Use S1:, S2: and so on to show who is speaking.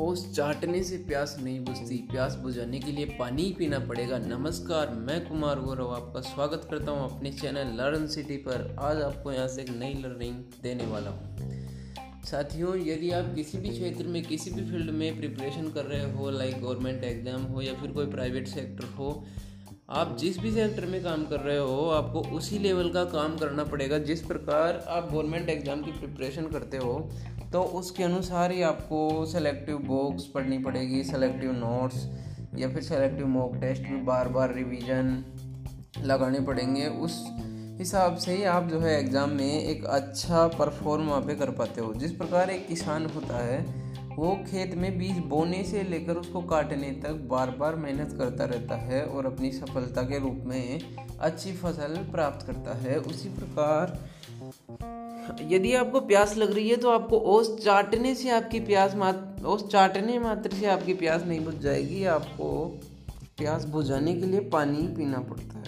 S1: चाटने से प्यास नहीं बुझती। प्यास बुझाने के लिए पानी पीना पड़ेगा। नमस्कार, मैं कुमार गौरव आपका स्वागत करता हूँ अपने चैनल लर्न सिटी पर। आज आपको यहाँ से एक नई लर्निंग देने वाला हूँ। साथियों, यदि आप किसी भी क्षेत्र में, किसी भी फ़ील्ड में प्रिपरेशन कर रहे हो लाइक गवर्नमेंट एग्ज़ाम हो या फिर कोई प्राइवेट सेक्टर हो आप जिस भी सेक्टर में काम कर रहे हो, आपको उसी लेवल का काम करना पड़ेगा। जिस प्रकार आप गवर्नमेंट एग्ज़ाम की प्रिपरेशन करते हो तो उसके अनुसार ही आपको सेलेक्टिव बुक्स पढ़नी पड़ेगी सेलेक्टिव नोट्स या फिर सेलेक्टिव मॉक टेस्ट भी बार बार रिवीजन लगाने पड़ेंगे। उस हिसाब से ही आप जो है एग्ज़ाम में एक अच्छा परफॉर्म वहाँ पे कर पाते हो। जिस प्रकार एक किसान होता है वो खेत में बीज बोने से लेकर उसको काटने तक बार बार मेहनत करता रहता है और अपनी सफलता के रूप में अच्छी फ़सल प्राप्त करता है। उसी प्रकार, यदि आपको प्यास लग रही है तो आपको ओस चाटने से आपकी प्यास मात्र ओस चाटने मात्र से आपकी प्यास नहीं बुझ जाएगी। आपको प्यास बुझाने के लिए पानी पीना पड़ता है।